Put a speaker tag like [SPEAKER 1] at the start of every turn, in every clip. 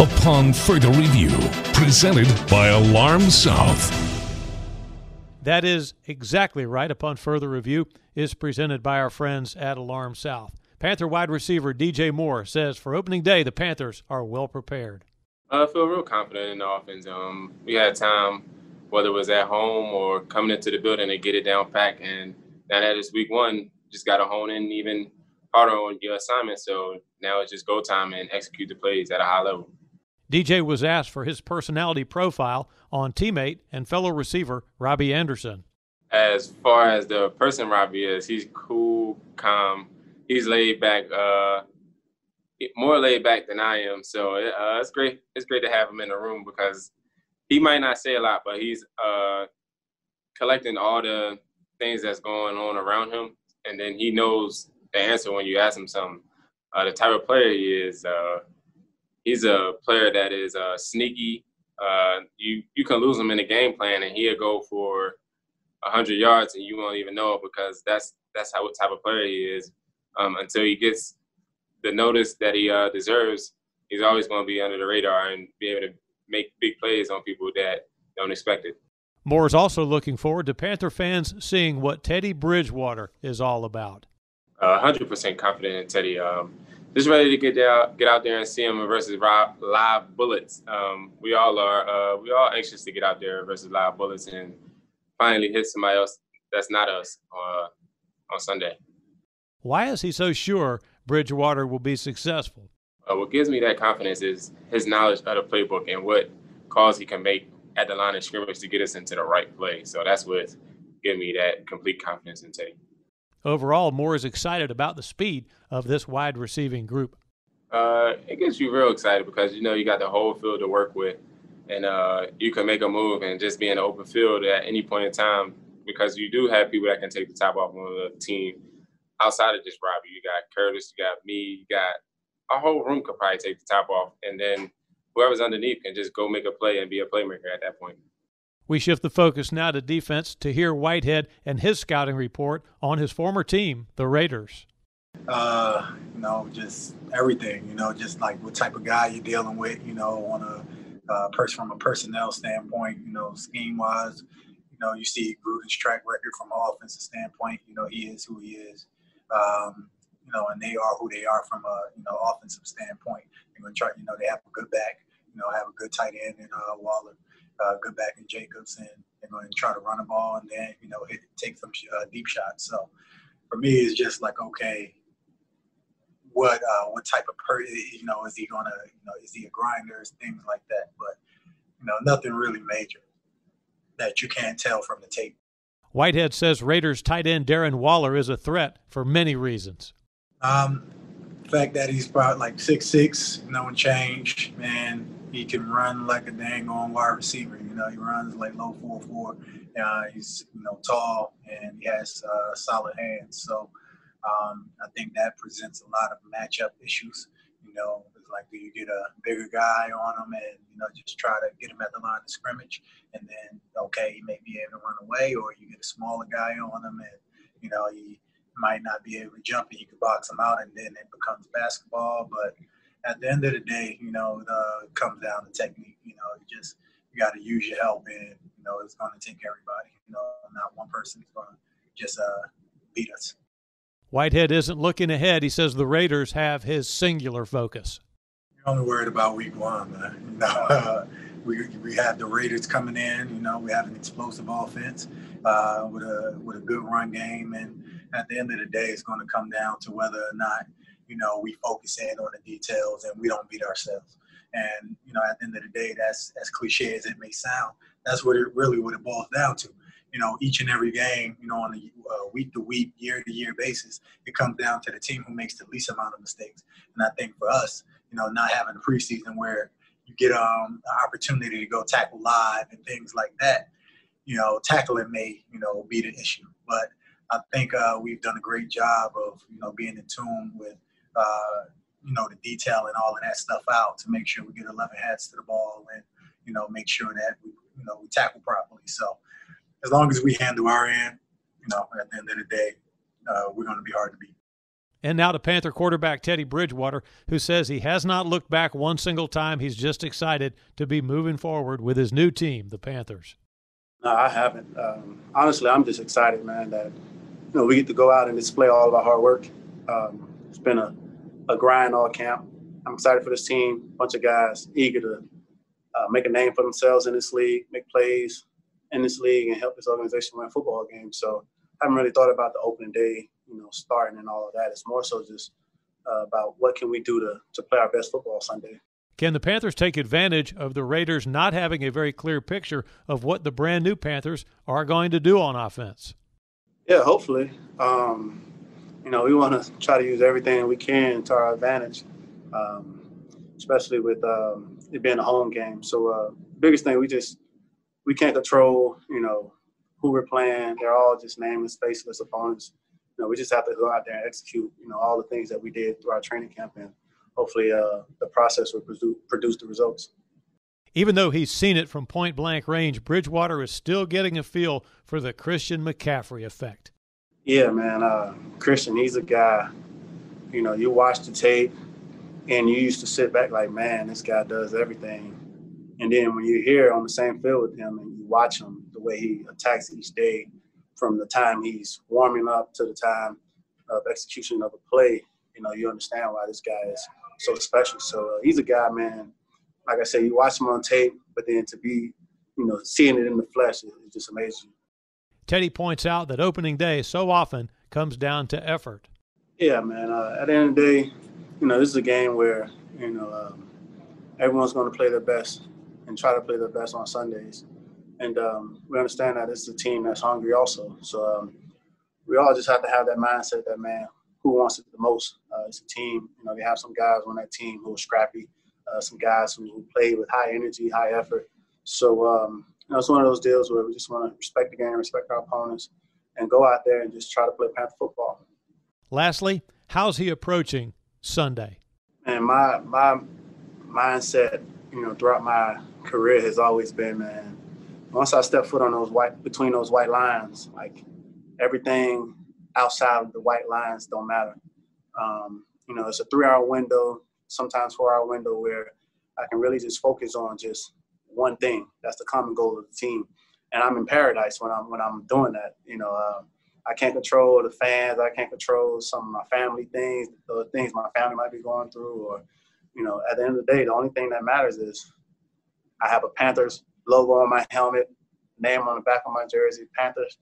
[SPEAKER 1] upon further review. Presented by Alarm South.
[SPEAKER 2] That is exactly right. Upon further review, is presented by our friends at Alarm South. Panther wide receiver DJ Moore says for opening day, the Panthers are well prepared.
[SPEAKER 3] I feel real confident in the offense. Um, we had time, whether it was at home or coming into the building, to get it down pack. And now that it's week one, just got to hone in even harder on your assignment. So now it's just go time and execute the plays at a high level.
[SPEAKER 2] DJ was asked for his personality profile on teammate and fellow receiver Robbie Anderson.
[SPEAKER 3] As far as the person Robbie is, he's cool, calm, he's laid back, uh, more laid back than I am. So uh, it's great. It's great to have him in the room because he might not say a lot, but he's uh, collecting all the things that's going on around him, and then he knows the answer when you ask him something. Uh, the type of player he is, uh, he's a player that is uh, sneaky. Uh, you you can lose him in the game plan, and he'll go for hundred yards, and you won't even know it because that's that's how what type of player he is. Um, until he gets the notice that he uh, deserves, he's always going to be under the radar and be able to make big plays on people that don't expect it.
[SPEAKER 2] Moore is also looking forward to Panther fans seeing what Teddy Bridgewater is all about.
[SPEAKER 3] Uh, 100% confident in Teddy. Um, just ready to get out, get out there and see him versus live bullets. Um, we all are. Uh, we all anxious to get out there versus live bullets and finally hit somebody else that's not us uh, on Sunday.
[SPEAKER 2] Why is he so sure Bridgewater will be successful?
[SPEAKER 3] Uh, what gives me that confidence is his knowledge of the playbook and what calls he can make at the line of scrimmage to get us into the right play. So that's what gives me that complete confidence in Teddy.
[SPEAKER 2] Overall, Moore is excited about the speed of this wide receiving group.
[SPEAKER 3] Uh, it gets you real excited because you know you got the whole field to work with, and uh, you can make a move and just be in the open field at any point in time because you do have people that can take the top off on the team outside of just Robbie. You got Curtis, you got me, you got our whole room could probably take the top off, and then whoever's underneath can just go make a play and be a playmaker at that point.
[SPEAKER 2] We shift the focus now to defense to hear Whitehead and his scouting report on his former team, the Raiders.
[SPEAKER 4] Uh, you know, just everything. You know, just like what type of guy you're dealing with. You know, on a uh, person from a personnel standpoint. You know, scheme wise. You know, you see Gruden's track record from an offensive standpoint. You know, he is who he is. Um, you know, and they are who they are from a you know offensive standpoint. Try. You know, they have a good back. You know, have a good tight end in uh, Waller, uh, good back in Jacobs, and they're going to try to run the ball and then you know hit, take some uh, deep shots. So for me, it's just like okay, what uh, what type of per you know is he gonna you know is he a grinder things like that. But you know nothing really major that you can't tell from the tape.
[SPEAKER 2] Whitehead says raiders tight end darren waller is a threat for many reasons.
[SPEAKER 4] Um the fact that he's about like six six no one change and he can run like a dang on wide receiver you know he runs like low four four uh, he's you know tall and he has uh, solid hands so um, I think that presents a lot of matchup issues. You know, it's like, do you get a bigger guy on him and, you know, just try to get him at the line of scrimmage and then, okay, he may be able to run away, or you get a smaller guy on him and, you know, he might not be able to jump and you can box him out and then it becomes basketball. But at the end of the day, you know, it comes down to technique. You know, you just, you got to use your help and, you know, it's going to take everybody. You know, not one person is going to just uh, beat us.
[SPEAKER 2] Whitehead isn't looking ahead. He says the Raiders have his singular focus.
[SPEAKER 4] You're only worried about week one, man. You know, uh, we, we have the Raiders coming in. You know, we have an explosive offense uh, with a with a good run game, and at the end of the day, it's going to come down to whether or not you know we focus in on the details and we don't beat ourselves. And you know, at the end of the day, that's as cliche as it may sound, that's what it really what it boils down to you know, each and every game, you know, on a uh, week to week, year to year basis, it comes down to the team who makes the least amount of mistakes. And I think for us, you know, not having a preseason where you get um, an opportunity to go tackle live and things like that, you know, tackling may, you know, be the issue. But I think uh, we've done a great job of, you know, being in tune with, uh, you know, the detail and all of that stuff out to make sure we get 11 heads to the ball and, you know, make sure that we, you know, we tackle properly. So, as long as we handle our end, you know, at the end of the day, uh, we're going to be hard to beat.
[SPEAKER 2] And now to Panther quarterback Teddy Bridgewater, who says he has not looked back one single time. He's just excited to be moving forward with his new team, the Panthers.
[SPEAKER 5] No, I haven't. Um, honestly, I'm just excited, man, that you know we get to go out and display all of our hard work. Um, it's been a, a grind all camp. I'm excited for this team. Bunch of guys eager to uh, make a name for themselves in this league, make plays in this league, and help this organization win football games. So I haven't really thought about the opening day, you know, starting and all of that. It's more so just uh, about what can we do to to play our best football Sunday.
[SPEAKER 2] Can the Panthers take advantage of the Raiders not having a very clear picture of what the brand new Panthers are going to do on offense?
[SPEAKER 5] Yeah, hopefully. Um, you know, we want to try to use everything we can to our advantage, um, especially with um, it being a home game. So, uh, biggest thing we just we can't control. You know, who we're playing. They're all just nameless, faceless opponents. You know, we just have to go out there and execute. You know, all the things that we did through our training camp and hopefully uh, the process will produce, produce the results.
[SPEAKER 2] Even though he's seen it from point blank range, Bridgewater is still getting a feel for the Christian McCaffrey effect.
[SPEAKER 5] Yeah, man. Uh, Christian, he's a guy, you know, you watch the tape and you used to sit back like, man, this guy does everything. And then when you're here on the same field with him and you watch him, the way he attacks each day from the time he's warming up to the time of execution of a play, you know, you understand why this guy is so special. So uh, he's a guy, man. Like I said, you watch him on tape, but then to be, you know, seeing it in the flesh is, just amazing.
[SPEAKER 2] Teddy points out that opening day so often comes down to effort.
[SPEAKER 5] Yeah, man. Uh, at the end of the day, you know, this is a game where you know um, everyone's going to play their best and try to play their best on Sundays, and um, we understand that this is a team that's hungry also. So um, we all just have to have that mindset that man, who wants it the most. Uh, it's a team. You know, they have some guys on that team who are scrappy, uh, some guys who, who play with high energy, high effort. So, um, you know, it's one of those deals where we just want to respect the game, respect our opponents, and go out there and just try to play Panther football.
[SPEAKER 2] Lastly, how's he approaching Sunday?
[SPEAKER 5] And my my mindset, you know, throughout my career has always been, man, once I step foot on those white between those white lines, like everything outside of the white lines don't matter. Um, you know, it's a three-hour window, sometimes four-hour window where I can really just focus on just one thing. That's the common goal of the team, and I'm in paradise when I'm when I'm doing that. You know, uh, I can't control the fans. I can't control some of my family things, the things my family might be going through, or you know, at the end of the day, the only thing that matters is I have a Panthers logo on my helmet, name on the back of my jersey, Panthers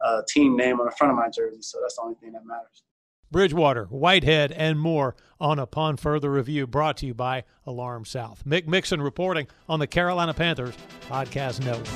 [SPEAKER 5] uh, team name on the front of my jersey. So that's the only thing that matters.
[SPEAKER 2] Bridgewater, Whitehead, and Moore on Upon Further Review, brought to you by Alarm South. Mick Mixon reporting on the Carolina Panthers Podcast Network.